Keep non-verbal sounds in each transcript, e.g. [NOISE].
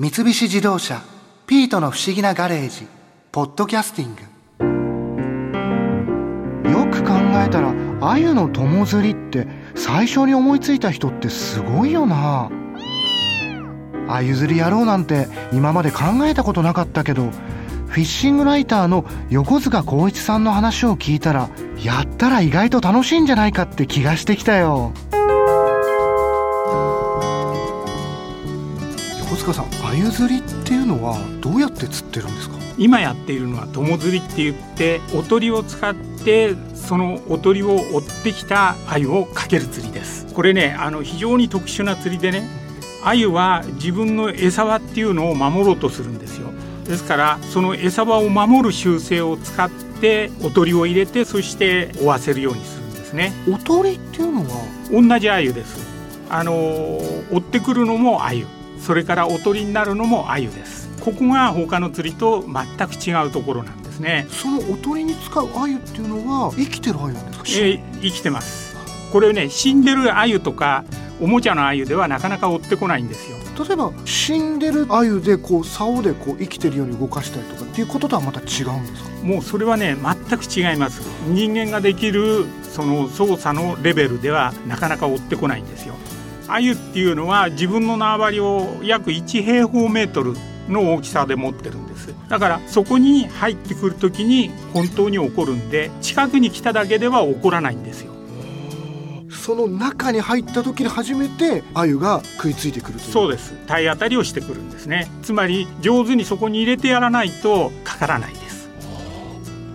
三菱自動車「ピートの不思議なガレージ」「ポッドキャスティング」よく考えたら鮎の友釣りって最初に思いついた人ってすごいよな。鮎釣りやろうなんて今まで考えたことなかったけどフィッシングライターの横塚光一さんの話を聞いたらやったら意外と楽しいんじゃないかって気がしてきたよ。横塚さん鮎釣りっていうのはどうやって釣ってるんですか？今やっているのは友釣りって言っておとりを使ってそのおとりを追ってきた鮎をかける釣りです。これねあの非常に特殊な釣りでね鮎は自分の餌場っていうのを守ろうとするんですよ。ですからその餌場を守る習性を使っておとりを入れてそして追わせるようにするんですね。おとりっていうのは？同じ鮎です。あの追ってくるのも鮎それからおとりになるのも鮎です。ここが他の釣りと全く違うところなんですね。そのおとりに使う鮎っていうのは生きてる鮎なんですか、えー、生きてます。これね死んでる鮎とかおもちゃの鮎ではなかなか追ってこないんですよ。例えば死んでる鮎でこう竿でこう生きてるように動かしたりとかっていうこととはまた違うんですか？もうそれはね全く違います。人間ができるその操作のレベルではなかなか追ってこないんですよ鮎っていうのは自分の縄張りを約1平方メートルの大きさで持ってるんです。だからそこに入ってくる時に本当に起こるんで近くに来ただけでは起こらないんですよ。その中に入った時に初めて鮎が食いついてくるそうです。体当たりをしてくるんですね。つまり上手にそこに入れてやらないとかからないです。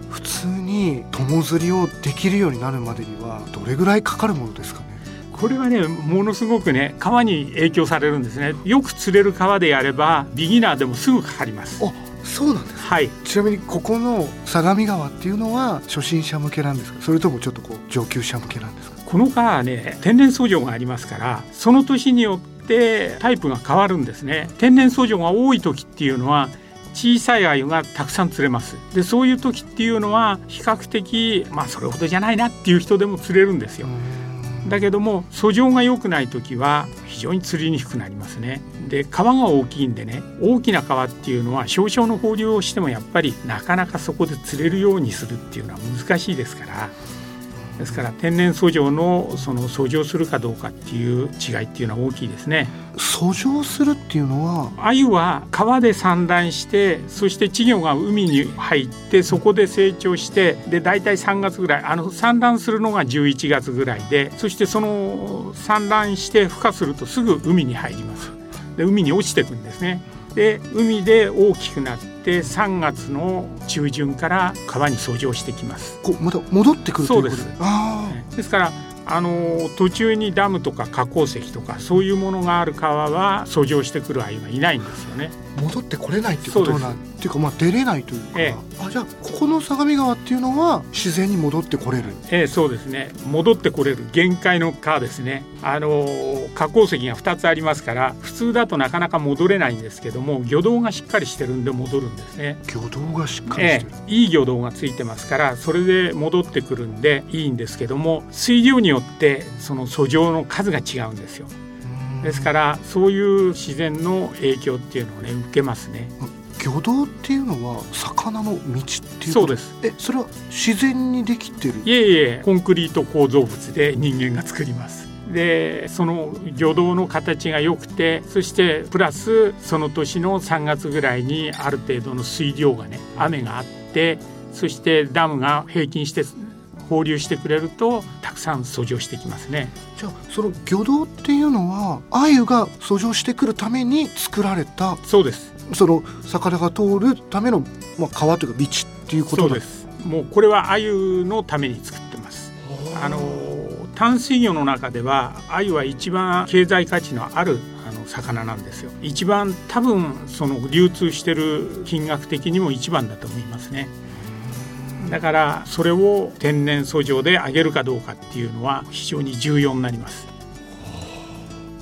普通に友釣りをできるようになるまでにはどれぐらいかかるものですかね？これはねものすごくね川に影響されるんですね。よく釣れる川でやればビギナーでもすぐかかります。あそうなんですはい。ちなみにここの相模川っていうのは初心者向けなんですか？それともちょっとこう上級者向けなんですか？この川はね天然素性がありますからその年によってタイプが変わるんですね。天然素性が多い時っていうのは小さい鮎がたくさん釣れます。でそういう時っていうのは比較的まあそれほどじゃないなっていう人でも釣れるんですよだけども素性が良くない時は非常に釣りにくくなりますね。で川が大きいんでね大きな川っていうのは少々の放流をしてもやっぱりなかなかそこで釣れるようにするっていうのは難しいですからですから天然素性のその遡上するかどうかっていう違いっていうのは大きいですね。遡上するっていうのは鮎は川で産卵してそして稚魚が海に入ってそこで成長してで大体3月ぐらいあの産卵するのが11月ぐらいでそしてその産卵して孵化するとすぐ海に入ります。で海に落ちていくんですね。で海で大きくなって3月の中旬から川に遡上してきます。こまた戻ってくるそうです。あですからあの途中にダムとか河口石とかそういうものがある川は遡上してくる鮎がいないんですよね。戻ってこれないっていうことなんっていうかまあ出れないというか、ええ。あじゃあここの相模川っていうのは自然に戻ってこれる。ええそうですね。戻ってこれる限界の川ですね。あの河口石が2つありますから普通だとなかなか戻れないんですけども魚道がしっかりしてるんで戻るんですね。魚道がしっかりしえてる、え、いい魚道がついてますからそれで戻ってくるんでいいんですけども水量によってその遡上の数が違うんですよ。ですからそういう自然の影響っていうのをね受けますね。魚道っていうのは魚の道っていうそうです。えそれは自然にできてる？いえいえコンクリート構造物で人間が作ります。でその魚道の形が良くてそしてプラスその年の3月ぐらいにある程度の水量がね雨があってそしてダムが平均して放流してくれるとたくさん遡上してきますね。じゃあその魚道っていうのは鮎が遡上してくるために作られたそうです。その魚が通るための、まあ、川というか道っていうことそうです。もうこれは鮎のために作ってます。あの淡水魚の中では鮎は一番経済価値のあるあの魚なんですよ。一番多分その流通してる金額的にも一番だと思いますねだからそれを天然素性で上げるかどうかっていうのは非常に重要になります。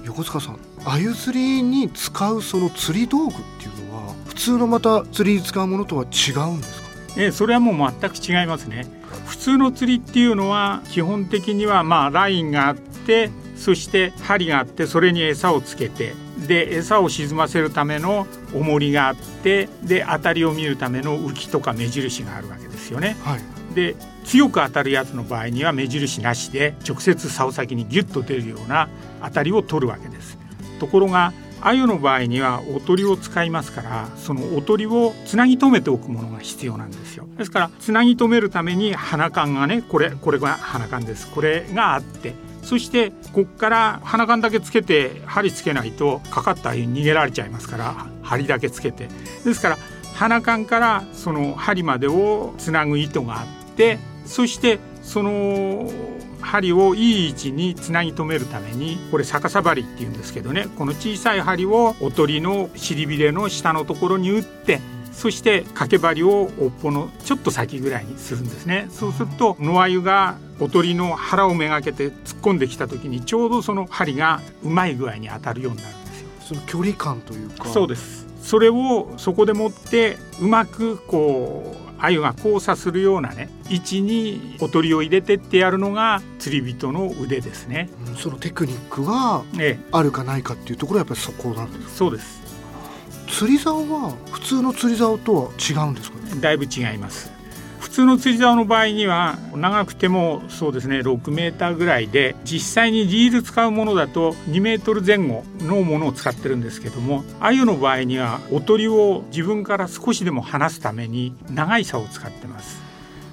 横塚さん鮎釣りに使うその釣り道具っていうのは普通のまた釣りに使うものとは違うんですか？えそれはもう全く違いますね。普通の釣りっていうのは基本的にはまあラインがあってそして針があってそれに餌をつけてで餌を沈ませるための重りがあってで当たりを見るための浮きとか目印があるわけですよね。はい。で強く当たるやつの場合には目印なしで直接竿先にギュッと出るような当たりを取るわけです。ところが鮎の場合にはおとりを使いますからそのおとりをつなぎ止めておくものが必要なんですよ。ですからつなぎ止めるために鼻管がねこれこれが鼻管です。これがあってそしてこっから鼻管だけつけて針つけないとかかった鮎に逃げられちゃいますから針だけつけて。ですから鼻管からその針までをつなぐ糸があってそしてその針をいい位置につなぎ止めるためにこれ逆さ針っていうんですけどねこの小さい針をおとりの尻びれの下のところに打ってそして掛け針を尾っぽのちょっと先ぐらいにするんですね。そうすると野アユがおとりの腹をめがけて突っ込んできた時にちょうどその針がうまい具合に当たるようになるんですよ。その距離感というか。そうですそれをそこでもってうまくこう鮎が交差するようなね位置におとりを入れてってやるのが釣り人の腕ですね。うんそのテクニックがえあるかないかっていうところはやっぱりそこなんですえ、そうです。釣り竿は普通の釣り竿とは違うんですか？ねだいぶ違います。普通の釣り竿の場合には長くてもそうですね6メーターぐらいで実際にリール使うものだと2メートル前後のものを使ってるんですけども鮎の場合にはおとりを自分から少しでも離すために長い竿を使ってます。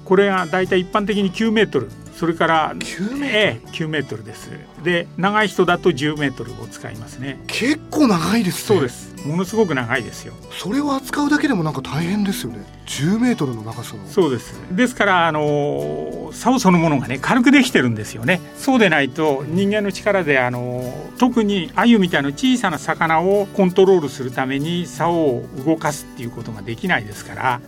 これがだいたい一般的に9メートル。それから9メートル。ええ9メートルです。で長い人だと10メートルを使いますね。結構長いですね。そうです。ものすごく長いですよ。それを扱うだけでもなんか大変ですよね。10メートルの長さの。そうです。ですからあの竿そのものがね軽くできてるんですよね。そうでないと人間の力であの特に鮎みたいな小さな魚をコントロールするために竿を動かすっていうことができないですから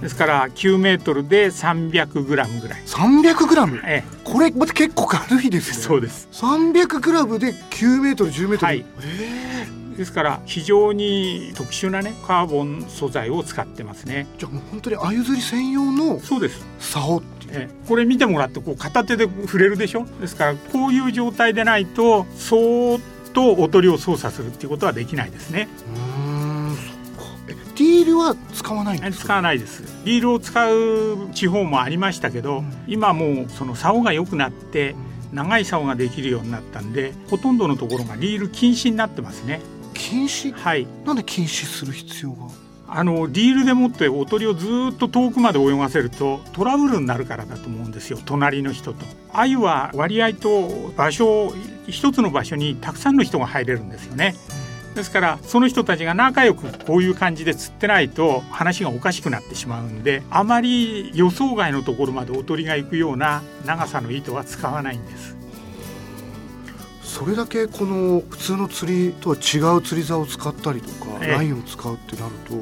ですから9メートルで300グラムぐらい。300グラム？えこれまた結構軽いですえね。そうです。300グラムで9メートル10メートル、はい。え。ですから非常に特殊なねカーボン素材を使ってますね。ーじゃあもう本当に鮎釣り専用のそうです。竿っていこれ見てもらってこう片手で触れるでしょ？ですからこういう状態でないとそーっとおとりを操作するっていうことはできないですねルは使わないんです使かわないです。リールを使う地方もありましたけど、うん。今もうその竿が良くなって長い竿ができるようになったんでほとんどのところがリール禁止になってますね。禁止？はい。なんで禁止する必要が？あのリールでもっておとりをずーっと遠くまで泳がせるとトラブルになるからだと思うんですよ。隣の人と。鮎は割合と場所一つの場所にたくさんの人が入れるんですよねですからその人たちが仲良くこういう感じで釣ってないと話がおかしくなってしまうんであまり予想外のところまでおとりが行くような長さの糸は使わないんです。それだけこの普通の釣りとは違う釣り竿を使ったりとか、ええ。ラインを使うってなると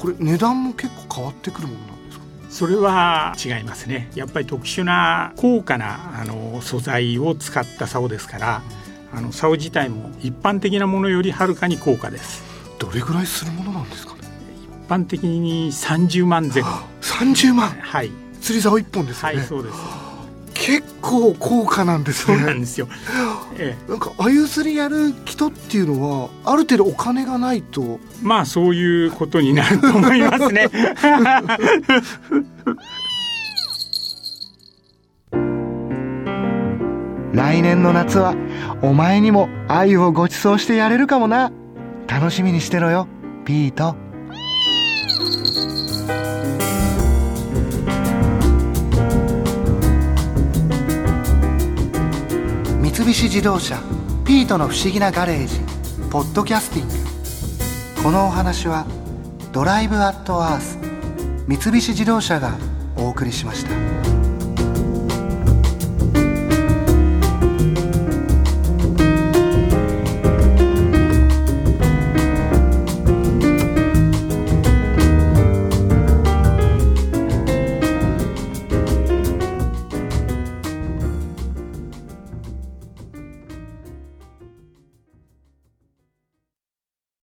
これ値段も結構変わってくるものなんですか？それは違いますね。やっぱり特殊な高価なあの素材を使った竿ですからあの竿自体も一般的なものよりはるかに高価です。どれぐらいするものなんですかね？一般的に30万前後。30万？はい。釣り竿一本ですよね、はいそうです。結構高価なんですそうねなんですよ、[LAUGHS] ええ、なんか鮎釣りやる人っていうのはある程度お金がないと。まあそういうことになると思いますね [LAUGHS] 来年の夏はお前にも鮎をご馳走してやれるかもな。楽しみにしてろよピート。三菱自動車ピートの不思議なガレージポッドキャスティング。このお話はドライブアットアース三菱自動車がお送りしました。